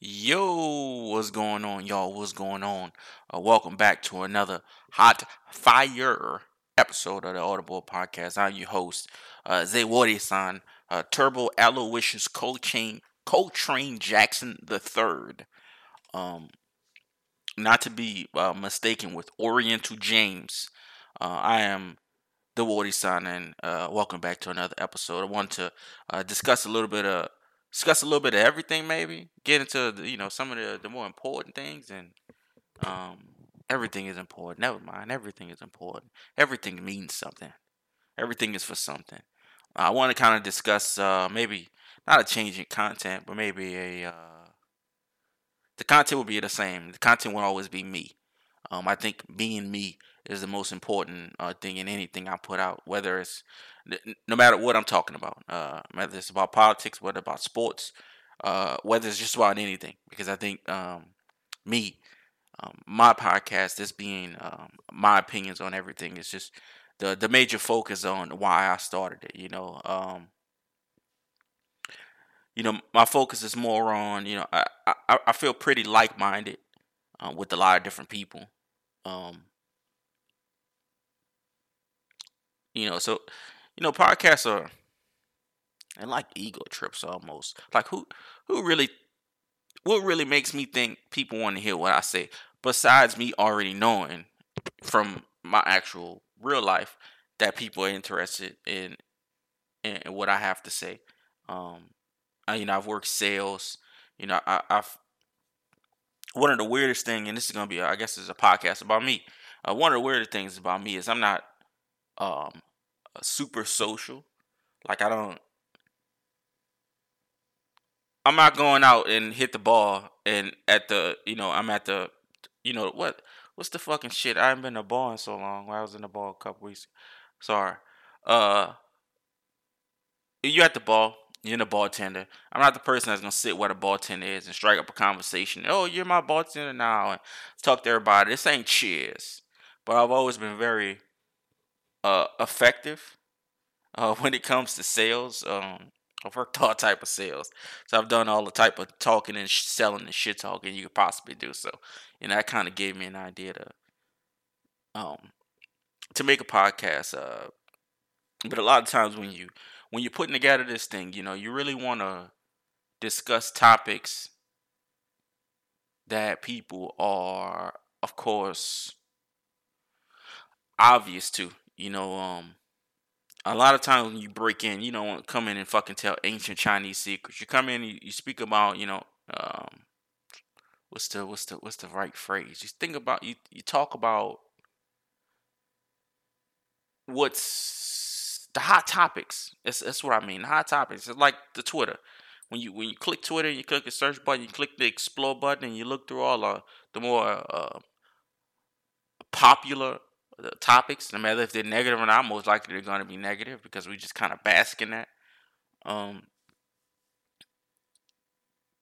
Yo, what's going on, y'all? What's going on? Uh, welcome back to another hot fire episode of the Audible Podcast. I'm your host, uh, Zay Whoadiesan, uh, Turbo Aloysius Coltrane, Coltrane Jackson Third. Um, not to be uh, mistaken with Oriental James. Uh, I am the Whoadiesan, and uh, welcome back to another episode. I want to uh, discuss a little bit of discuss a little bit of everything, maybe get into the, you know some of the, the more important things, and um, everything is important. Never mind, everything is important. Everything means something. Everything is for something. I want to kind of discuss uh, maybe not a change in content, but maybe a uh, the content will be the same. The content will always be me. Um, I think being me is the most important uh, thing in anything I put out, whether it's no matter what I'm talking about, uh, whether it's about politics, whether about sports, uh, whether it's just about anything. Because I think um, me, um, my podcast, is being um, my opinions on everything, is just the the major focus on why I started it. You know, um, you know, my focus is more on you know I I, I feel pretty like minded uh, with a lot of different people. Um, you know, so you know, podcasts are and like ego trips almost. Like who who really what really makes me think people want to hear what I say besides me already knowing from my actual real life that people are interested in in, what I have to say. Um I, you know, I've worked sales, you know, I, I've one of the weirdest thing, and this is gonna be, I guess, is a podcast about me. Uh, one of the weirdest things about me is I'm not um, super social. Like I don't I'm not going out and hit the ball and at the you know, I'm at the you know what what's the fucking shit? I haven't been to ball in so long. I was in the ball a couple weeks. Sorry. Uh you at the ball, you're in the bartender. I'm not the person that's gonna sit where the bartender is and strike up a conversation. Oh, you're my bartender now and talk to everybody. This ain't cheers. But I've always been very uh, effective uh, when it comes to sales. Um, I've worked all type of sales, so I've done all the type of talking and sh- selling and shit talking you could possibly do. So, and that kind of gave me an idea to um to make a podcast. Uh, but a lot of times when you when you're putting together this thing, you know, you really want to discuss topics that people are, of course, obvious to. You know, um, a lot of times when you break in, you don't come in and fucking tell ancient Chinese secrets. You come in, you, you speak about, you know, um, what's the what's the what's the right phrase? You think about you you talk about what's the hot topics. That's that's what I mean. The hot topics. It's like the Twitter. When you when you click Twitter, you click the search button, you click the explore button, and you look through all the the more uh, popular topics, no matter if they're negative or not, most likely they're going to be negative because we just kind of bask in that. Um,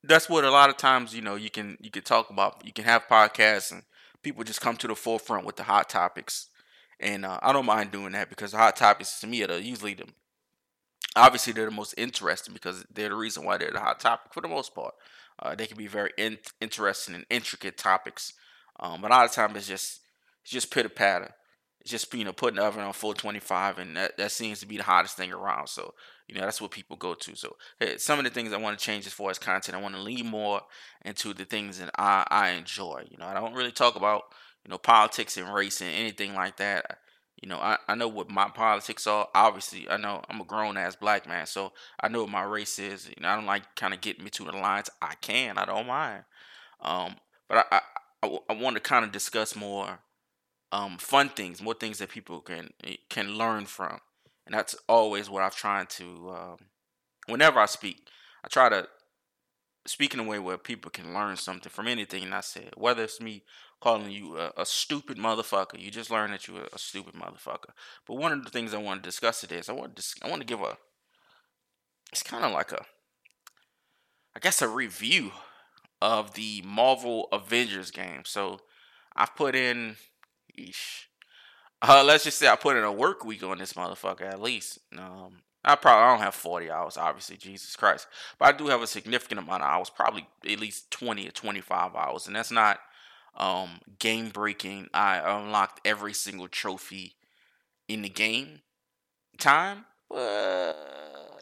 that's what a lot of times you know you can you can talk about. You can have podcasts and people just come to the forefront with the hot topics, and uh, I don't mind doing that because the hot topics to me are usually the obviously they're the most interesting because they're the reason why they're the hot topic for the most part. Uh, they can be very in- interesting and intricate topics, um, but a lot of times it's just it's just pitter patter just you know putting the oven on 425 and that, that seems to be the hottest thing around. So you know that's what people go to. So hey, some of the things i want to change as far as content i want to lean more into the things that i i enjoy you know. I don't really talk about you know politics and race and anything like that. You know i, I know what my politics are. Obviously i know i'm a grown-ass black man so i know what my race is you know. I don't like kind of getting me to the lines. I can i don't mind. Um but i i, I, I want to kind of discuss more um, fun things, more things that people can eh, can learn from, and that's always what I've tried to. Um, whenever I speak, I try to speak in a way where people can learn something from anything And I said. Whether it's me calling you a, a stupid motherfucker, you just learn that you're a, stupid motherfucker. But one of the things I want to discuss today is I want to I want to give a. It's kind of like a. I guess a review of the Marvel Avengers game. So I've put in Uh, let's just say I put in a work week on this motherfucker at least. Um, I probably I don't have 40 hours, obviously, Jesus Christ. But I do have a significant amount of hours, probably at least 20 or 25 hours. And that's not um, game breaking. I unlocked every single trophy in the game time.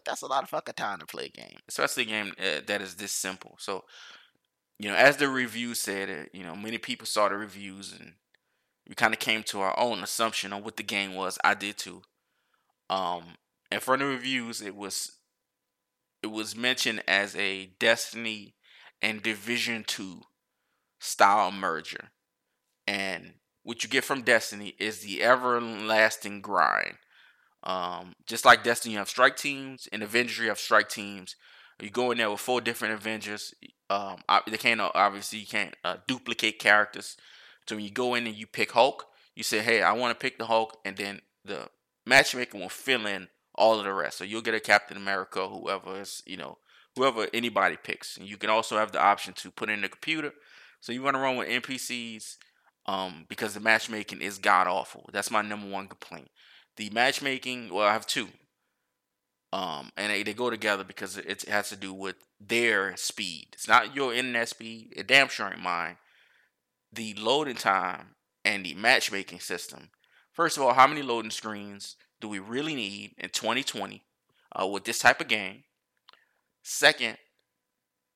That's a lot of fucking time to play a game, especially a game uh, that is this simple. So, you know, as the review said, you know, many people saw the reviews and we kind of came to our own assumption on what the game was. I did too. Um, and from the reviews, it was it was mentioned as a Destiny and Division Two style merger, and what you get from Destiny is the everlasting grind. Um, just like Destiny, you have strike teams, and Avengers, you have strike teams. You go in there with four different Avengers. Um, they can't obviously you can't uh, duplicate characters. So when you go in and you pick Hulk, you say, "Hey, I want to pick the Hulk," and then the matchmaker will fill in all of the rest. So you'll get a Captain America, whoever is, you know, whoever anybody picks. And you can also have the option to put in the computer. So you want to run with NPCs um, because the matchmaking is god awful. That's my number one complaint. The matchmaking, well, I have two. Um, and they, they go together because it, it has to do with their speed. It's not your internet speed. It damn sure ain't mine. The loading time and the matchmaking system. First of all, how many loading screens do we really need in 2020 uh, with this type of game? Second,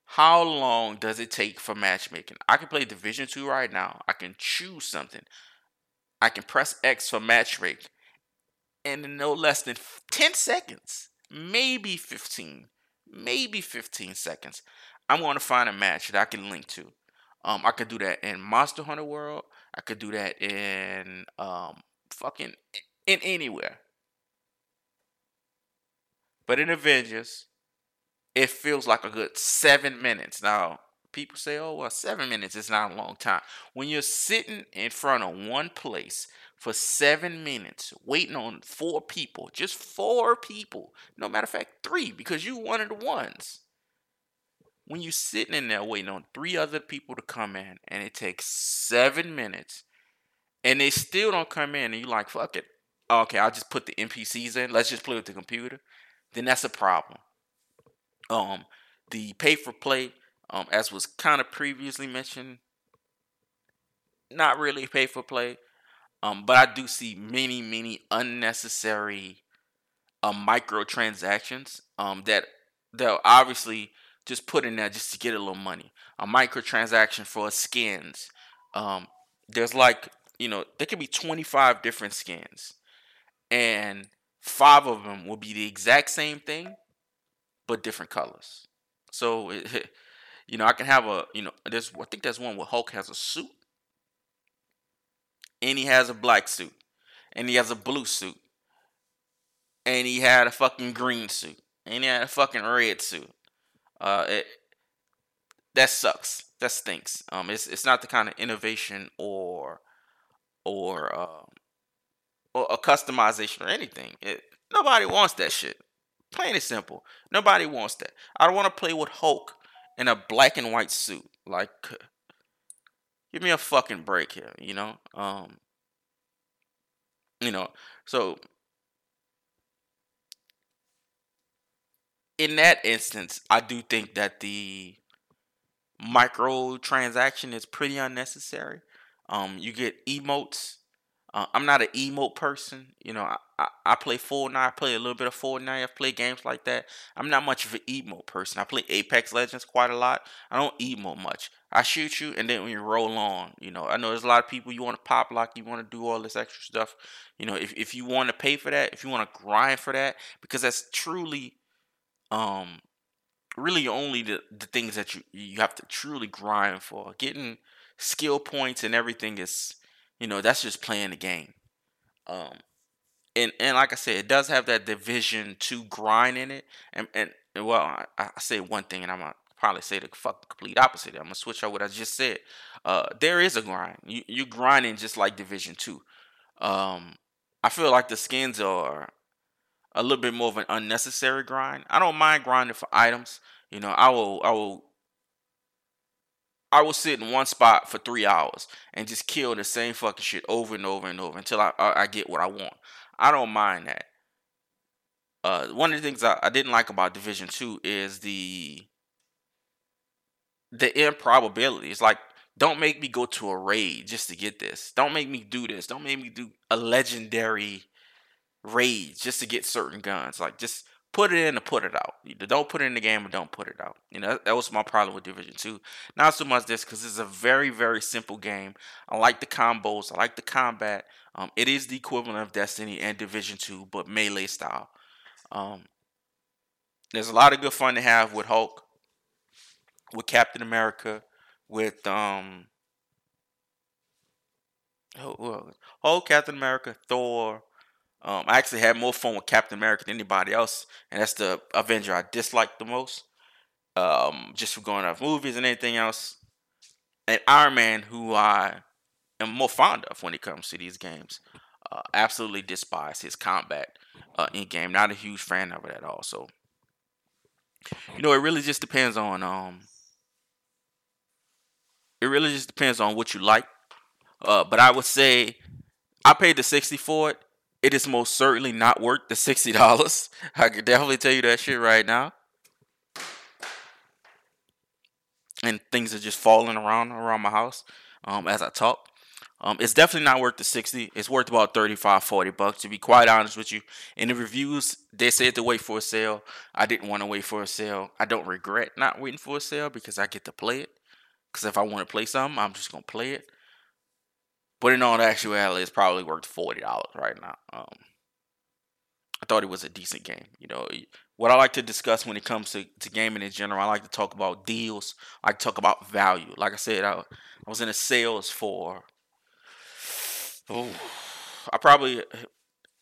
how long does it take for matchmaking? I can play Division 2 right now. I can choose something. I can press X for matchmake. And in no less than 10 seconds, maybe 15, maybe 15 seconds, I'm going to find a match that I can link to. Um, I could do that in Monster Hunter World. I could do that in um, fucking in anywhere. But in Avengers, it feels like a good seven minutes. Now, people say, oh, well, seven minutes is not a long time. When you're sitting in front of one place for seven minutes, waiting on four people, just four people, no matter of fact, three, because you one of the ones. When you're sitting in there waiting on three other people to come in, and it takes seven minutes, and they still don't come in, and you're like, fuck it. Okay, I'll just put the NPCs in. Let's just play with the computer then that's a problem. Um, the pay for play, um, as was kind of previously mentioned, not really pay for play. Um, but I do see many, many unnecessary uh, microtransactions um, that they'll obviously just put in there just to get a little money. A microtransaction for skins. Um, there's like, you know, there could be 25 different skins. And five of them will be the exact same thing, but different colors. So, it, you know, I can have a, you know, there's, I think there's one where Hulk has a suit, and he has a black suit, and he has a blue suit, and he had a fucking green suit, and he had a fucking red suit. Uh, it, that sucks. That stinks. Um, it's it's not the kind of innovation or or um, or a customization or anything. It, nobody wants that shit. Plain and simple. Nobody wants that. I don't want to play with Hulk in a black and white suit. Like, give me a fucking break here. You know. Um. You know. So. In that instance, I do think that the microtransaction is pretty unnecessary. Um, you get emotes uh, I'm not an emote person. You know, I, I, I, play Fortnite. I play a little bit of Fortnite. I play games like that. I'm not much of an emote person. I play Apex Legends quite a lot. I don't emote much. I shoot you, and then when you roll on, you know, I know there's a lot of people you want to pop lock, you want to do all this extra stuff. You know, if, if you want to pay for that, if you want to grind for that, because that's truly, um, really only the, the things that you you have to truly grind for. Getting skill points and everything is you know, that's just playing the game. Um, and and like I said, it does have that division two grind in it. And and, well, I, I say one thing, and I'm gonna probably say the fuck complete opposite. I'm gonna switch up what I just said. Uh, there is a grind. You you grinding just like Division Two. Um, I feel like the skins are a little bit more of an unnecessary grind. I don't mind grinding for items. You know, I will I will I will sit in one spot for three hours and just kill the same fucking shit over and over and over until I I, I get what I want. I don't mind that. uh, one of the things I, I didn't like about Division Two is the the improbability. It's like don't make me go to a raid just to get this. Don't make me do this. Don't make me do a legendary raid just to get certain guns. Like just put it in and put it out. Either don't put it in the game or don't put it out. You know that, was my problem with Division Two. Not so much this because it's a very very simple game. I like the combos. I like the combat. Um, it is the equivalent of Destiny and Division Two, but melee style. Um, there's a lot of good fun to have with Hulk, with Captain America, with um, Hulk, Captain America, Thor. Um, I actually had more fun with Captain America than anybody else, and that's the Avenger I dislike the most. Um, just for going off movies and anything else. And Iron Man, who I am more fond of when it comes to these games. Uh, absolutely despise his combat uh, in game. Not a huge fan of it at all. So, you know, it really just depends on um. It really just depends on what you like. Uh, but I would say I paid the sixty for it. It is most certainly not worth the sixty dollars. I can definitely tell you that shit right now. And things are just falling around around my house um, as I talk. Um, it's definitely not worth the 60. It's worth about 35, 40 bucks, to be quite honest with you. In the reviews, they said to wait for a sale. I didn't want to wait for a sale. I don't regret not waiting for a sale because I get to play it. Because if I want to play something, I'm just going to play it. But in all actuality, it's probably worth $40 right now. Um, I thought it was a decent game. You know, what I like to discuss when it comes to, to gaming in general, I like to talk about deals. I talk about value. Like I said, I, I was in a sales for Oh, I probably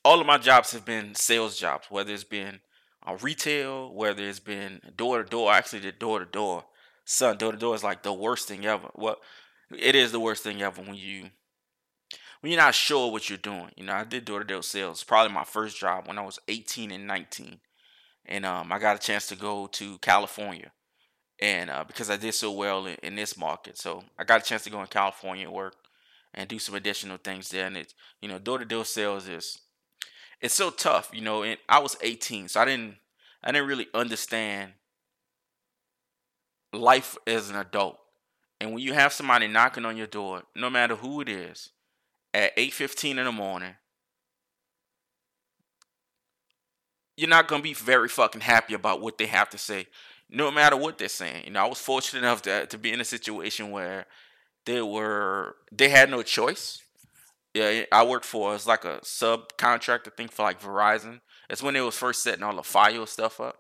all of my jobs have been sales jobs, whether it's been uh, retail, whether it's been door to door. Actually did door to door. Son, door to door is like the worst thing ever. Well, it is the worst thing ever when you when you're not sure what you're doing. You know, I did door to door sales. Probably my first job when I was 18 and 19, and um, I got a chance to go to California, and uh, because I did so well in, in this market, so I got a chance to go in California and work and do some additional things there. And it's you know door to door sales is it's so tough. You know, and I was 18, so I didn't I didn't really understand life as an adult. And when you have somebody knocking on your door, no matter who it is, at 8:15 in the morning, you're not gonna be very fucking happy about what they have to say, no matter what they're saying. You know, I was fortunate enough to to be in a situation where they were they had no choice. Yeah, I worked for it's like a subcontractor thing for like Verizon. It's when they was first setting all the FiOS stuff up.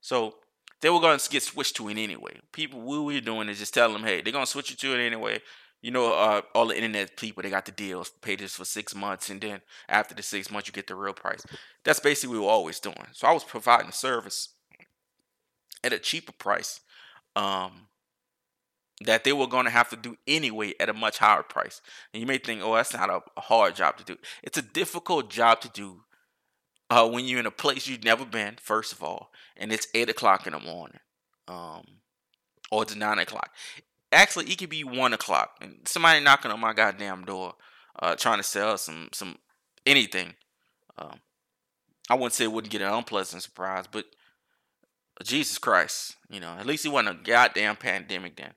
So they were gonna get switched to it anyway. People, what we were doing is just telling them, hey, they're gonna switch you to it anyway. You know, uh, all the internet people, they got the deals, pay this for six months, and then after the six months, you get the real price. That's basically what we were always doing. So I was providing a service at a cheaper price. Um, that they were going to have to do anyway at a much higher price. And you may think, oh, that's not a, hard job to do. It's a difficult job to do uh, when you're in a place you've never been, first of all, and it's 8 o'clock in the morning um, or it's 9 o'clock. Actually, it could be 1 o'clock and somebody knocking on my goddamn door uh, trying to sell some, some anything. Um, I wouldn't say it wouldn't get an unpleasant surprise, but Jesus Christ, you know, at least it wasn't a goddamn pandemic then.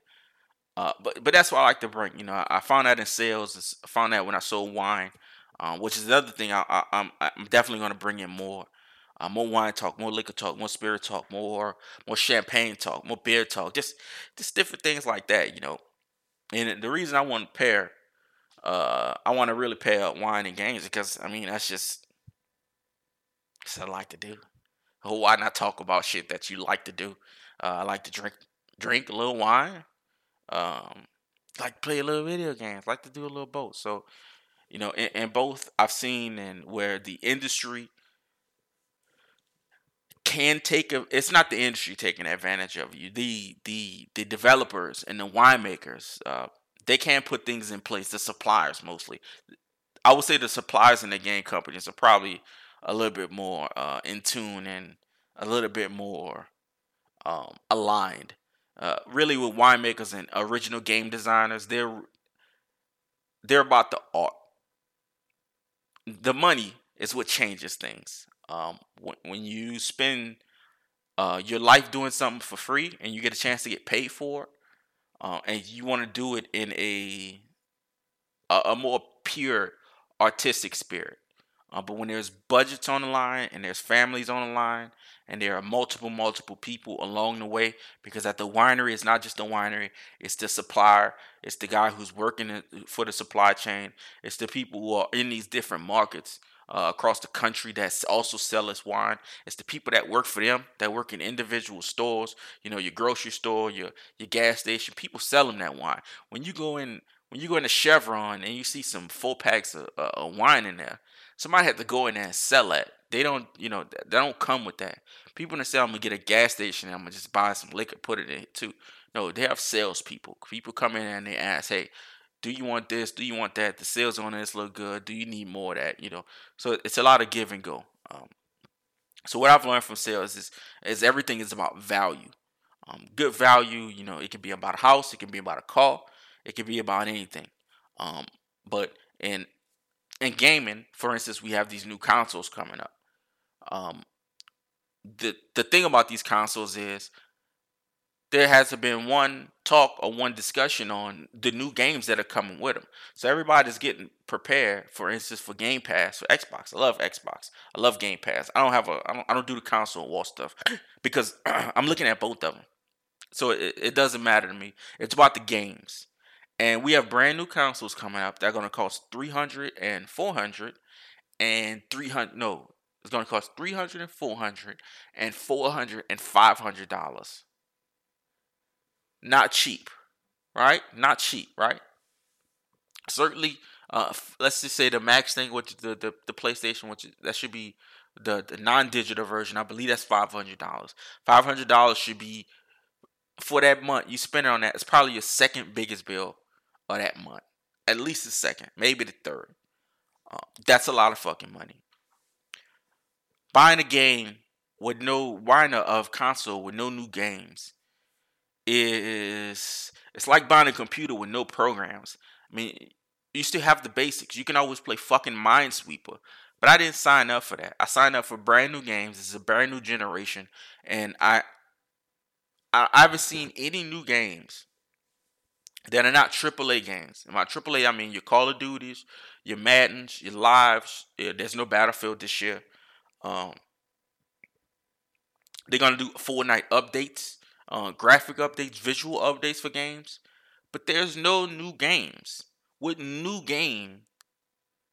Uh, but but that's what I like to bring. You know, I, I found that in sales. I found that when I sold wine, um, which is the other thing. I, I, am definitely going to bring in more, uh, more wine talk, more liquor talk, more spirit talk, more more champagne talk, more beer talk, just just different things like that. You know, and the reason I want to pair, uh, I want to really pair up wine and games because I mean that's just, that's what I like to do. why not talk about shit that you like to do? Uh, I like to drink drink a little wine um, like play a little video games, like to do a little both. So, you know, and, and both I've seen and where the industry can take a it's not the industry taking advantage of you the the the developers and the winemakers uh they can put things in place the suppliers mostly i would say the suppliers and the game companies are probably a little bit more uh in tune and a little bit more um aligned uh, really with winemakers and original game designers, they're they're about the art. The money is what changes things. Um, when, when you spend uh, your life doing something for free and you get a chance to get paid for it, uh, and you want to do it in a, a, a more pure artistic spirit. Uh, but when there's budgets on the line and there's families on the line and there are multiple, multiple people along the way, because at the winery, it's not just the winery, it's the supplier, it's the guy who's working for the supply chain, it's the people who are in these different markets uh, across the country that also sell us wine. It's the people that work for them that work in individual stores. You know, your grocery store, your your gas station. People sell them that wine. When you go in, when you go into Chevron and you see some full packs of, uh, of wine in there, somebody had to go in there and sell that. They don't, you know, they don't come with that. People that say I'm gonna get a gas station, I'm gonna just buy some liquor, put it in it too. No, they have salespeople. People come in and they ask, "Hey, do you want this? Do you want that? The sales on this look good. Do you need more of that? You know, so it's a lot of give and go. Um, so what I've learned from sales is is everything is about value. Um, good value, you know, it can be about a house, it can be about a car, it can be about anything. Um, but in in gaming, for instance, we have these new consoles coming up. Um, the the thing about these consoles is there hasn't been one talk or one discussion on the new games that are coming with them. So everybody's getting prepared, for instance, for Game Pass for Xbox. I love Xbox. I love Game Pass. I don't have a. I don't, I don't do the console wall stuff because I'm looking at both of them. So it, it doesn't matter to me. It's about the games. And we have brand new consoles coming up. They're going to cost 300 and 400 and 300 no, it's going to cost 300 and 400 and 400 and 500 dollars not cheap, right? Not cheap, right? Certainly, uh, let's just say the max thing, which the the, the PlayStation, which that should be the, the non-digital version. I believe that's five hundred dollars. Five hundred dollars should be for that month. You spend it on that. It's probably your second biggest bill of that month. At least the second, maybe the third. Uh, that's a lot of fucking money. Buying a game with no buying a of console with no new games is it's like buying a computer with no programs. I mean, you still have the basics. You can always play fucking Minesweeper. But I didn't sign up for that. I signed up for brand new games. It's a brand new generation, and I I, I haven't seen any new games that are not AAA games. And by AAA, I mean your Call of Duties, your Maddens, your Lives. Yeah, there's no Battlefield this year. Um, they're gonna do Fortnite updates uh, graphic updates, visual updates for games, but there's no new games. What new game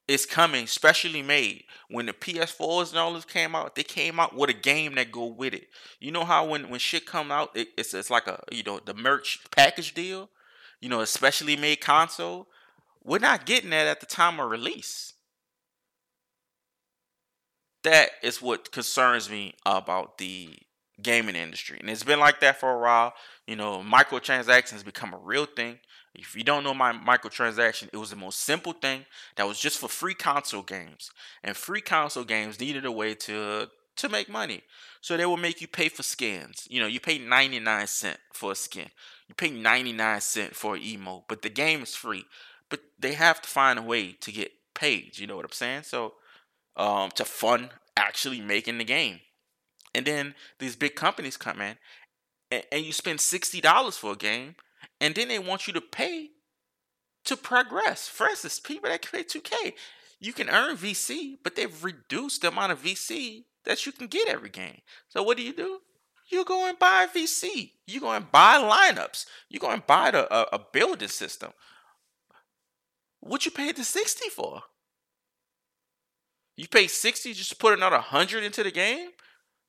is coming, specially made? When the PS4s and all this came out, they came out with a game that go with it. You know how when when shit come out, it, it's it's like a you know the merch package deal. You know, especially made console. We're not getting that at the time of release. That is what concerns me about the gaming industry. And it's been like that for a while. You know, microtransactions become a real thing. If you don't know my microtransaction, it was the most simple thing that was just for free console games. And free console games needed a way to to make money. So they will make you pay for skins. You know, you pay 99 cent for a skin. You pay 99 cent for an emo, but the game is free. But they have to find a way to get paid, you know what I'm saying? So um to fund actually making the game. And then these big companies come in and, and you spend $60 for a game and then they want you to pay to progress. For instance, people that pay 2K, you can earn VC, but they've reduced the amount of VC that you can get every game. So what do you do? You go and buy VC. You go and buy lineups. You go and buy the, a, a building system. What you paid the 60 for? You pay 60 just to put another 100 into the game?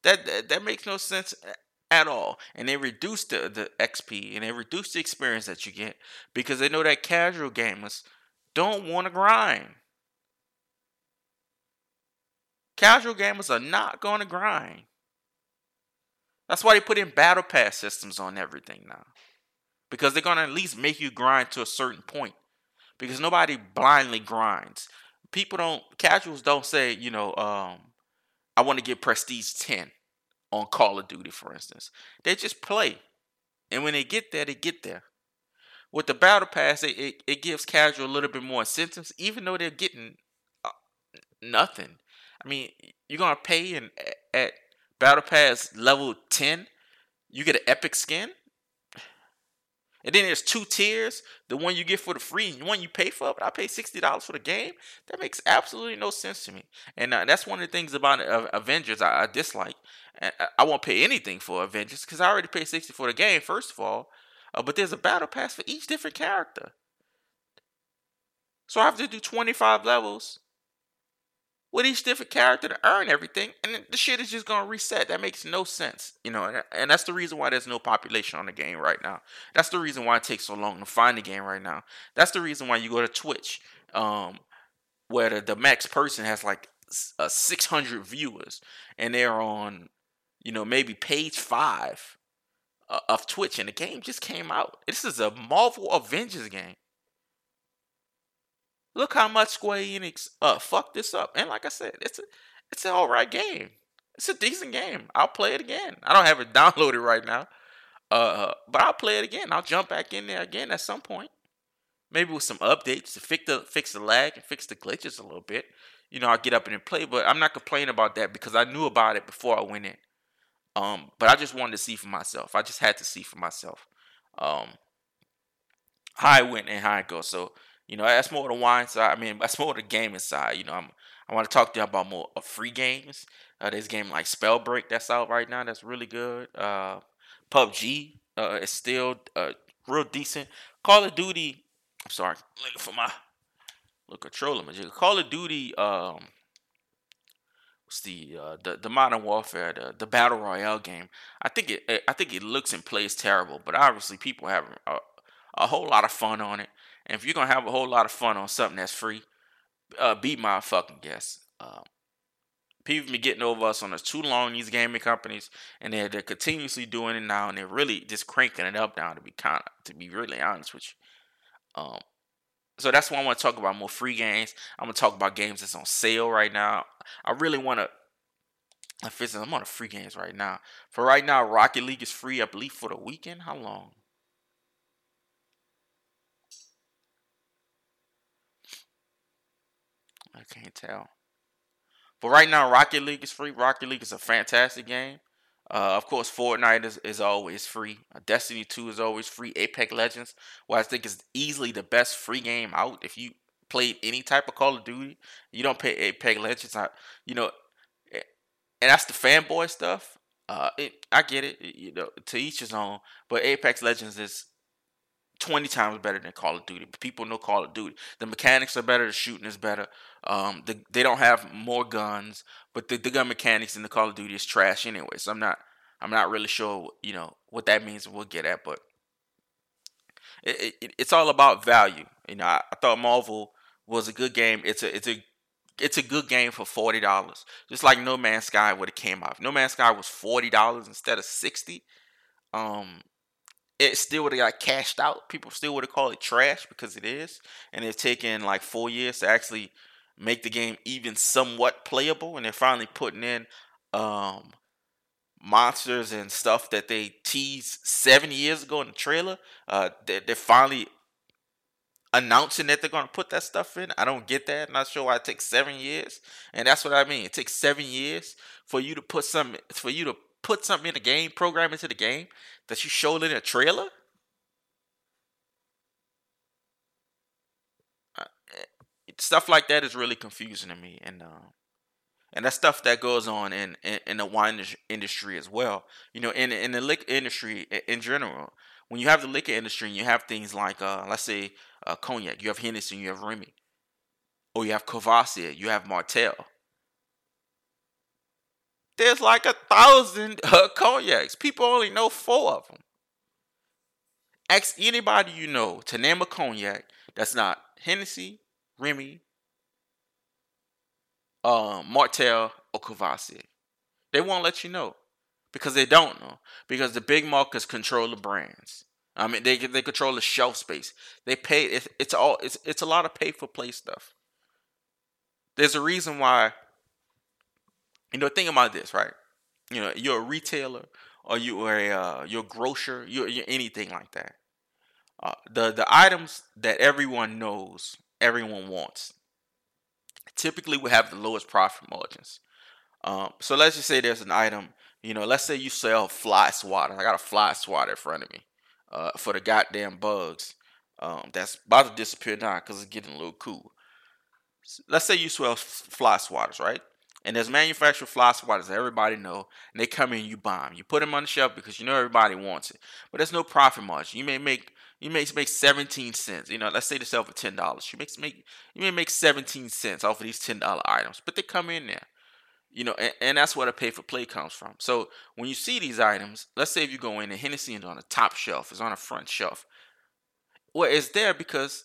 That, that makes no sense at all. And they reduce the, the XP and they reduce the experience that you get because they know that casual gamers don't want to grind. Casual gamers are not going to grind. That's why they put in battle pass systems on everything now. Because they're going to at least make you grind to a certain point. Because nobody blindly grinds. People don't, casuals don't say, you know, um, I want to get Prestige 10 on Call of Duty, for instance. They just play. And when they get there, they get there. With the Battle Pass, it, it, it gives casual a little bit more incentives, even though they're getting uh, nothing. I mean, you're gonna pay and at Battle Pass level ten, you get an epic skin. And then there's two tiers: the one you get for the free and the one you pay for. But I pay sixty dollars for the game. That makes absolutely no sense to me. And uh, that's one of the things about uh, Avengers I, I dislike. I, I won't pay anything for Avengers because I already paid sixty for the game. First of all, uh, but there's a battle pass for each different character. So I have to do twenty five levels with each different character to earn everything, and the shit is just gonna reset. That makes no sense, you know. And that's the reason why there's no population on the game right now. That's the reason why it takes so long to find the game right now. That's the reason why you go to Twitch, um, where the, the max person has like uh, 600 viewers, and they're on, you know, maybe page five uh, of Twitch, and the game just came out. This is a Marvel Avengers game. Look how much Square Enix uh fucked this up. And like I said, it's a it's an alright game. It's a decent game. I'll play it again. I don't have it downloaded right now. Uh but I'll play it again. I'll jump back in there again at some point. Maybe with some updates to fix the fix the lag and fix the glitches a little bit. You know, I'll get up and play, but I'm not complaining about that because I knew about it before I went in. Um, but I just wanted to see for myself. I just had to see for myself. Um how I went and how it goes. So you know, that's more the wine side. I mean, that's more the gaming side. You know, I'm I want to talk to you about more of free games. Uh, there's game like Spellbreak that's out right now. That's really good. Uh, PUBG uh, is still uh, real decent. Call of Duty. I'm sorry, looking for my little controller. Call of Duty. Um, what's the uh, the the Modern Warfare, the the battle royale game? I think it I think it looks and plays terrible, but obviously people have a, a whole lot of fun on it. And if you're gonna have a whole lot of fun on something that's free, uh, beat my fucking guess. Um, people been getting over us on this too long. These gaming companies, and they're they're continuously doing it now, and they're really just cranking it up now. To be kind of, to be really honest with you, um, so that's why I want to talk about more free games. I'm gonna talk about games that's on sale right now. I really want to. I'm on the free games right now. For right now, Rocket League is free, I believe, for the weekend. How long? I can't tell. But right now, Rocket League is free. Rocket League is a fantastic game. Uh, of course, Fortnite is, is always free. Uh, Destiny 2 is always free. Apex Legends, well, I think is easily the best free game out. If you played any type of Call of Duty, you don't pay Apex Legends. I, you know, and that's the fanboy stuff. Uh, it, I get it. You know, to each his own. But Apex Legends is 20 times better than Call of Duty. People know Call of Duty. The mechanics are better, the shooting is better. Um, the, they don't have more guns, but the, the gun mechanics in the Call of Duty is trash anyway. So I'm not I'm not really sure, you know, what that means. We'll get at, but it, it, it's all about value. You know, I, I thought Marvel was a good game. It's a it's a it's a good game for forty dollars. Just like No Man's Sky would have came out. If no Man's Sky was forty dollars instead of sixty. Um, it still would have got cashed out. People still would have called it trash because it is, and it's taken like four years to actually make the game even somewhat playable. And they're finally putting in um, monsters and stuff that they teased seven years ago in the trailer. Uh, they're, they're finally announcing that they're going to put that stuff in. I don't get that. I'm not sure why it takes seven years. And that's what I mean. It takes seven years for you to put some for you to put something in the game, program into the game that you showed in a trailer? Uh, eh, stuff like that is really confusing to me, and uh, and that's stuff that goes on in, in, in the wine industry as well. You know, in in the liquor industry in general, when you have the liquor industry and you have things like, uh, let's say, uh, cognac, you have Hennessy, you have Remy, or you have Courvoisier, you have Martell there's like a thousand uh, cognacs. People only know four of them. Ask anybody you know to name a cognac that's not Hennessy, Remy, um, Martell, or Courvoisier. They won't let you know because they don't know. Because the big markets control the brands. I mean, they they control the shelf space. They pay. It's, it's all. It's it's a lot of pay for play stuff. There's a reason why you know, think about this, right? You know, you're a retailer or you are a uh, you're a grocer, you're, you're anything like that. Uh, the the items that everyone knows, everyone wants. typically will have the lowest profit margins. Um, so let's just say there's an item, you know, let's say you sell fly swatter. I got a fly swatter in front of me uh, for the goddamn bugs. Um, that's about to disappear now because it's getting a little cool. Let's say you sell fly swatters, right? And there's manufactured fly swatters everybody know, and they come in, you buy them. You put them on the shelf because you know everybody wants it. But there's no profit margin. You may make you may make 17 cents. You know, let's say they sell for ten dollars. You make make you may make 17 cents off of these ten dollar items, but they come in there. You know, and, and that's where the pay for play comes from. So when you see these items, let's say if you go in and Hennessy is on the top shelf, it's on the front shelf. Well, it's there because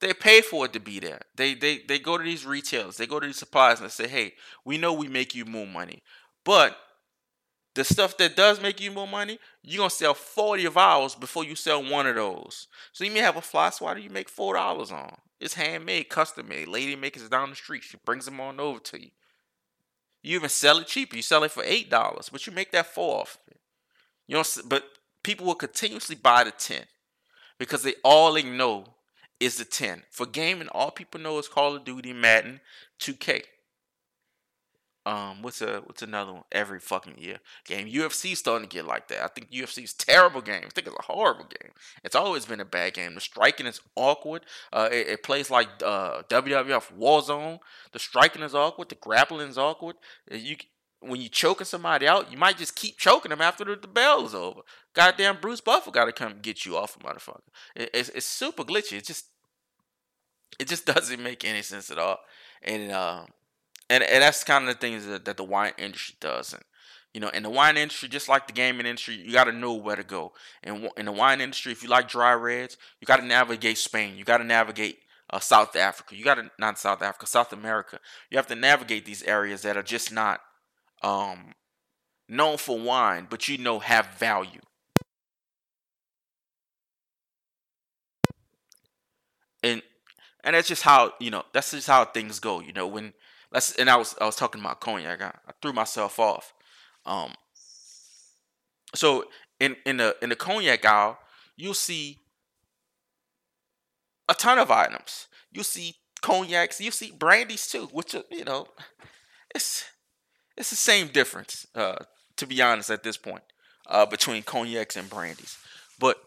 they pay for it to be there. They they they go to these retailers, they go to these suppliers and they say, "Hey, we know we make you more money, but the stuff that does make you more money, you're gonna sell 40 of ours before you sell one of those. So you may have a fly swatter you make four dollars on. It's handmade, custom made. Lady makes it down the street. She brings them on over to you. You even sell it cheaper. You sell it for eight dollars, but you make that four off. You know, but people will continuously buy the 10 because they all they know is the 10. For gaming, all people know is Call of Duty, Madden, 2K. Um, what's a what's another one? Every fucking year game. UFC starting to get like that. I think UFC is terrible game. I think it's a horrible game. It's always been a bad game. The striking is awkward. Uh, it, it plays like uh, WWF Warzone. The striking is awkward. The grappling is awkward. Uh, you when you're choking somebody out, you might just keep choking them after the, the bell is over. Goddamn, Bruce Buffer got to come get you off, motherfucker. It, it's it's super glitchy. It just it just doesn't make any sense at all. And uh, and and that's kind of the things that, that the wine industry does. And you know, in the wine industry, just like the gaming industry, you got to know where to go. And in the wine industry, if you like dry reds, you got to navigate Spain. You got to navigate uh, South Africa. You got to not South Africa, South America. You have to navigate these areas that are just not um, known for wine, but you know have value. And and that's just how you know that's just how things go. You know when let's and I was I was talking about cognac. I, I threw myself off. Um, so in in the in the cognac aisle, you'll see a ton of items. You see cognacs, you see brandies too, which you know, it's it's the same difference. Uh, to be honest, at this point, uh, between cognacs and brandies, but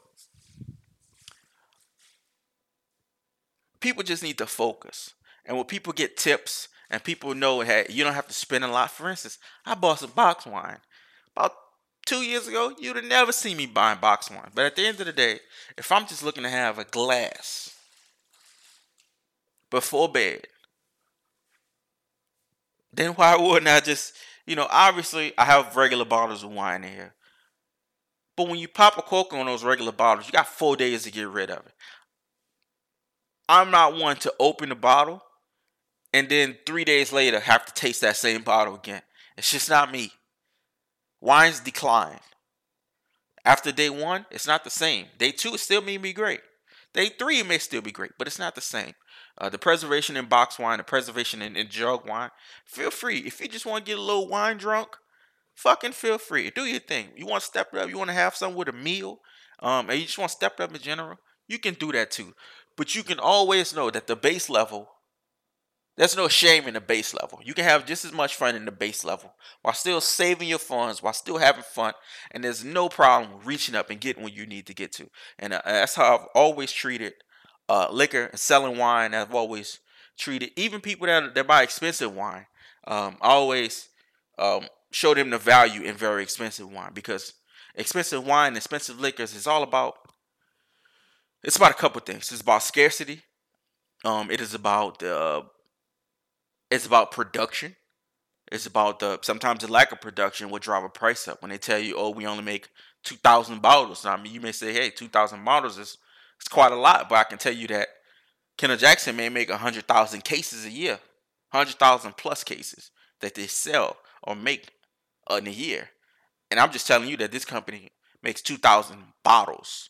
people just need to focus. And when people get tips and people know, hey, you don't have to spend a lot. For instance, I bought some box wine. About two years ago, you'd have never seen me buying box wine. But at the end of the day, if I'm just looking to have a glass before bed, then why wouldn't I just, you know, obviously I have regular bottles of wine in here. But when you pop a cork on those regular bottles, you got four days to get rid of it. I'm not one to open the bottle and then three days later have to taste that same bottle again. It's just not me. Wines decline. After day one, it's not the same. Day two, it still may be great. Day three, it may still be great, but it's not the same. Uh, the preservation in box wine, the preservation in, in jug wine, feel free. If you just want to get a little wine drunk, fucking feel free. Do your thing. You want to step it up, you want to have something with a meal, um, and you just want to step it up in general, you can do that too. But you can always know that the base level there's no shame in the base level. You can have just as much fun in the base level while still saving your funds, while still having fun, and there's no problem reaching up and getting what you need to get to. And uh, that's how I've always treated uh, liquor and selling wine. I've always treated even people that that buy expensive wine. Um, I always um, show them the value in very expensive wine because expensive wine, expensive liquors is all about. It's about a couple things. It's about scarcity. Um, it is about the uh, it's about production. It's about the sometimes the lack of production will drive a price up. When they tell you, "Oh, we only make two thousand bottles," I mean, you may say, "Hey, two thousand bottles is it's quite a lot," but I can tell you that Kendall Jackson may make hundred thousand cases a year, hundred thousand plus cases that they sell or make in a year. And I'm just telling you that this company makes two thousand bottles.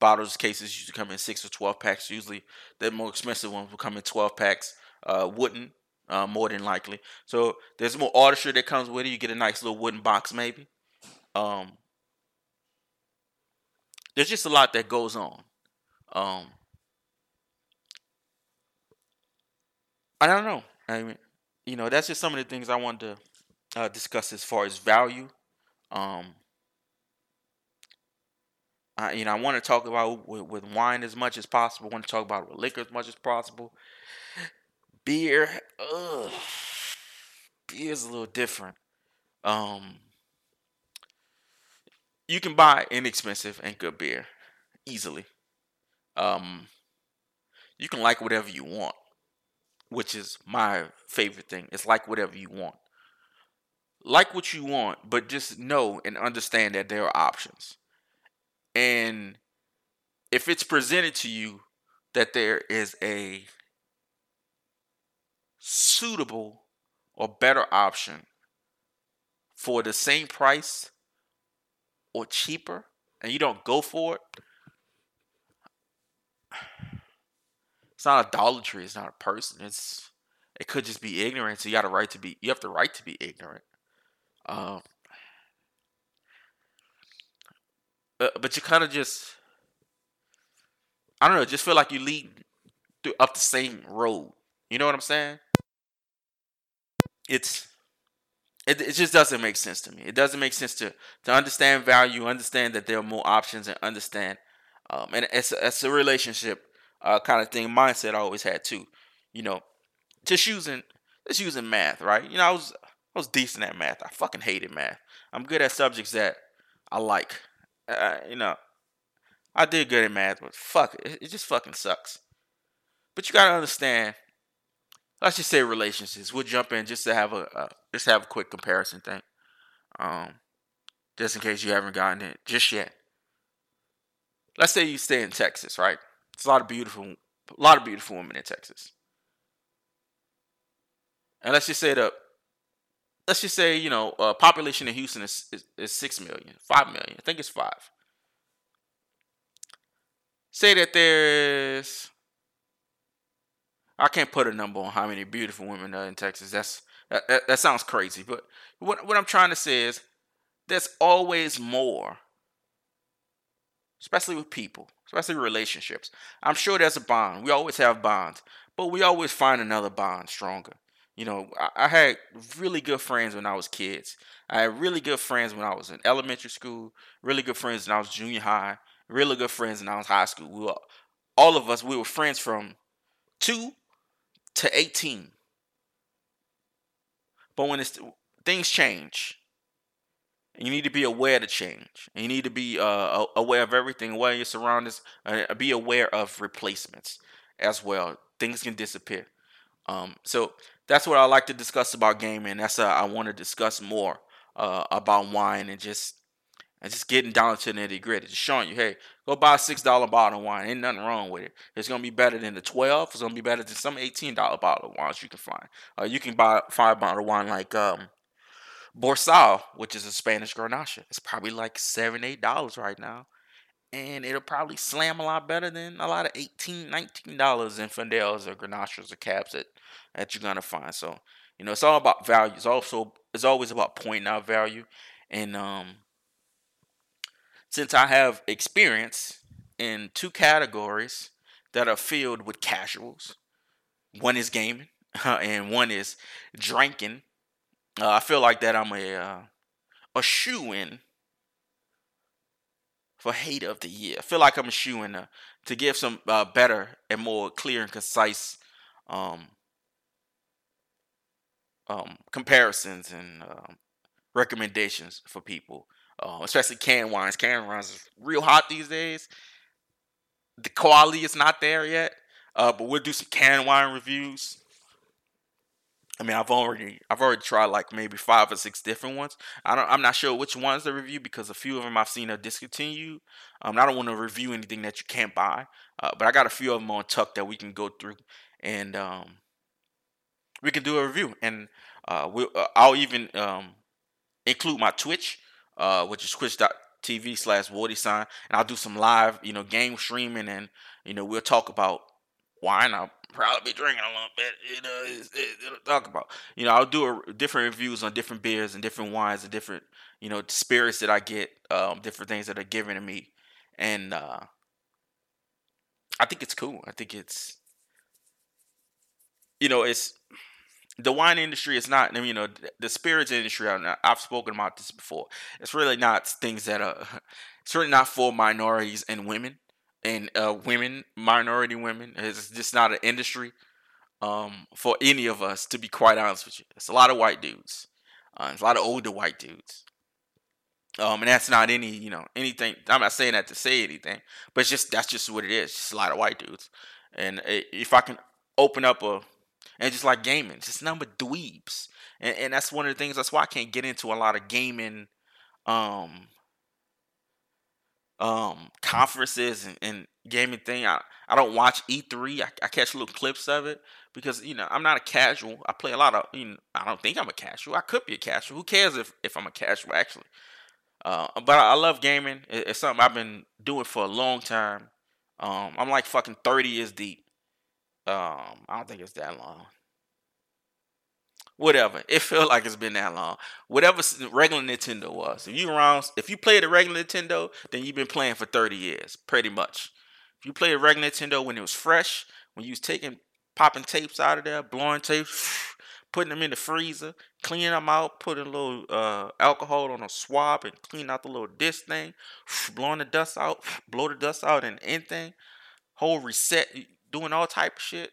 Bottles cases usually come in six or twelve packs. Usually, the more expensive ones will come in twelve packs. Uh, wouldn't uh, more than likely. So there's more artistry that comes with it. You get a nice little wooden box, maybe. Um, there's just a lot that goes on. Um, I don't know. I mean, you know, that's just some of the things I wanted to uh, discuss as far as value. Um, I, you know, I want to talk about with, with wine as much as possible. I want to talk about with liquor as much as possible. Beer, beer is a little different. Um, you can buy inexpensive and good beer easily. Um, you can like whatever you want, which is my favorite thing. It's like whatever you want. Like what you want, but just know and understand that there are options. And if it's presented to you that there is a suitable or better option for the same price or cheaper and you don't go for it, it's not idolatry, it's not a person. It's it could just be ignorance. You got a right to be you have the right to be ignorant. Um uh, but you kind of just I don't know, just feel like you lead through up the same road. You know what I'm saying? It's it, it just doesn't make sense to me. It doesn't make sense to to understand value, understand that there are more options, and understand. Um, and it's it's a relationship uh, kind of thing mindset I always had too. You know, just using just using math, right? You know, I was I was decent at math. I fucking hated math. I'm good at subjects that I like. Uh, you know, I did good at math, but fuck it, it just fucking sucks. But you gotta understand let's just say relationships. We'll jump in just to have a uh, just have a quick comparison thing, um, just in case you haven't gotten it just yet. Let's say you stay in Texas, right? It's a lot of beautiful, a lot of beautiful women in Texas, and let's just say the let's just say you know uh, population in Houston is, is is six million, five million. I think it's five. Say that there's I can't put a number on how many beautiful women are in Texas. That's that, that, that sounds crazy, but what what I'm trying to say is there's always more, especially with people, especially relationships. I'm sure there's a bond. We always have bonds, but we always find another bond stronger. You know, I, I had really good friends when I was kids. I had really good friends when I was in elementary school. Really good friends when I was junior high. Really good friends when I was high school. We were, all of us, we were friends from two to 18. But when it's things change, you need to be aware to change. And you need to be uh, aware of everything, aware of your surroundings, uh, be aware of replacements as well. Things can disappear. Um, so that's what I like to discuss about gaming. That's uh, I want to discuss more uh, about wine and just and just getting down to the nitty gritty, just showing you, hey, go buy a six dollar bottle of wine. Ain't nothing wrong with it. It's gonna be better than the twelve. It's gonna be better than some eighteen dollar bottle of wines you can find. Uh, you can buy five bottle of wine like um, Borsao, which is a Spanish Grenache. It's probably like seven, eight dollars right now, and it'll probably slam a lot better than a lot of 18 19 dollars Zinfandels or Grenaches or cabs that that you're gonna find. So you know, it's all about value. It's also it's always about pointing out value, and um since I have experience in two categories that are filled with casuals, one is gaming and one is drinking. Uh, I feel like that I'm a uh, a shoe in for hate of the year. I feel like I'm a shoe in uh, to give some uh, better and more clear and concise um, um, comparisons and um, recommendations for people uh, especially canned wines. Canned wines is real hot these days. The quality is not there yet, uh, but we'll do some canned wine reviews. I mean, I've already I've already tried like maybe five or six different ones. I don't I'm not sure which ones to review because a few of them I've seen are discontinued. Um, I don't want to review anything that you can't buy, uh, but I got a few of them on tuck that we can go through and um, we can do a review. And uh, we'll uh, I'll even um, include my Twitch uh, which is twitch.tv slash Whoadiesan. And I'll do some live, you know, game streaming and, you know, we'll talk about wine. I'll probably be drinking a little bit, you know, it, it, it'll talk about, you know, I'll do a, different reviews on different beers and different wines and different, you know, spirits that I get, um, different things that are given to me. And, uh, I think it's cool. I think it's, you know, it's the wine industry is not, you know, the spirits industry. I've spoken about this before. It's really not things that are. It's really not for minorities and women and uh, women, minority women. It's just not an industry um, for any of us. To be quite honest with you, it's a lot of white dudes. Uh, it's a lot of older white dudes. Um, and that's not any, you know, anything. I'm not saying that to say anything, but it's just that's just what it is. It's just a lot of white dudes. And if I can open up a, and just like gaming, it's just number dweebs, and, and that's one of the things. That's why I can't get into a lot of gaming, um, um, conferences and, and gaming thing. I I don't watch E3. I, I catch little clips of it because you know I'm not a casual. I play a lot of. You know, I don't think I'm a casual. I could be a casual. Who cares if if I'm a casual actually? Uh, but I, love gaming. it's something I've been doing for a long time. Um, I'm like fucking 30 years deep. Um, I don't think it's that long. Whatever. It felt like it's been that long. Whatever regular Nintendo was. If you around, if you played a regular Nintendo, then you've been playing for 30 years, pretty much. If you played a regular Nintendo when it was fresh, when you was taking popping tapes out of there, blowing tapes, putting them in the freezer, cleaning them out, putting a little uh, alcohol on a swab and clean out the little disc thing, blowing the dust out, blow the dust out and anything, whole reset, doing all type of shit,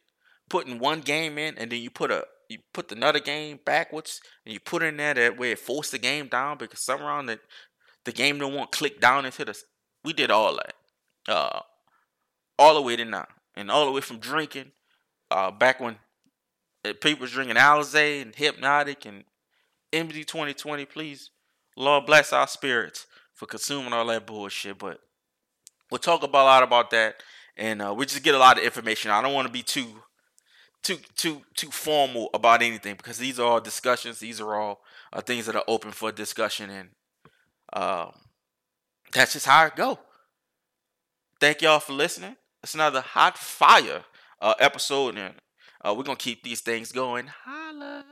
putting one game in and then you put a you put another game backwards and you put in there that way it forced the game down because somehow the the game don't want click down into the we did all that. Uh all the way to now. And all the way from drinking, uh back when people was drinking Alizé and Hpnotiq and MD 2020, please, Lord bless our spirits for consuming all that bullshit. But we'll talk about a lot about that, and uh, we just get a lot of information. I don't want to be too, too, too, too formal about anything because these are all discussions. These are all uh, things that are open for discussion, and um, that's just how it go. Thank y'all for listening. It's another hot fire uh, episode, and uh, we're gonna keep these things going. Holla.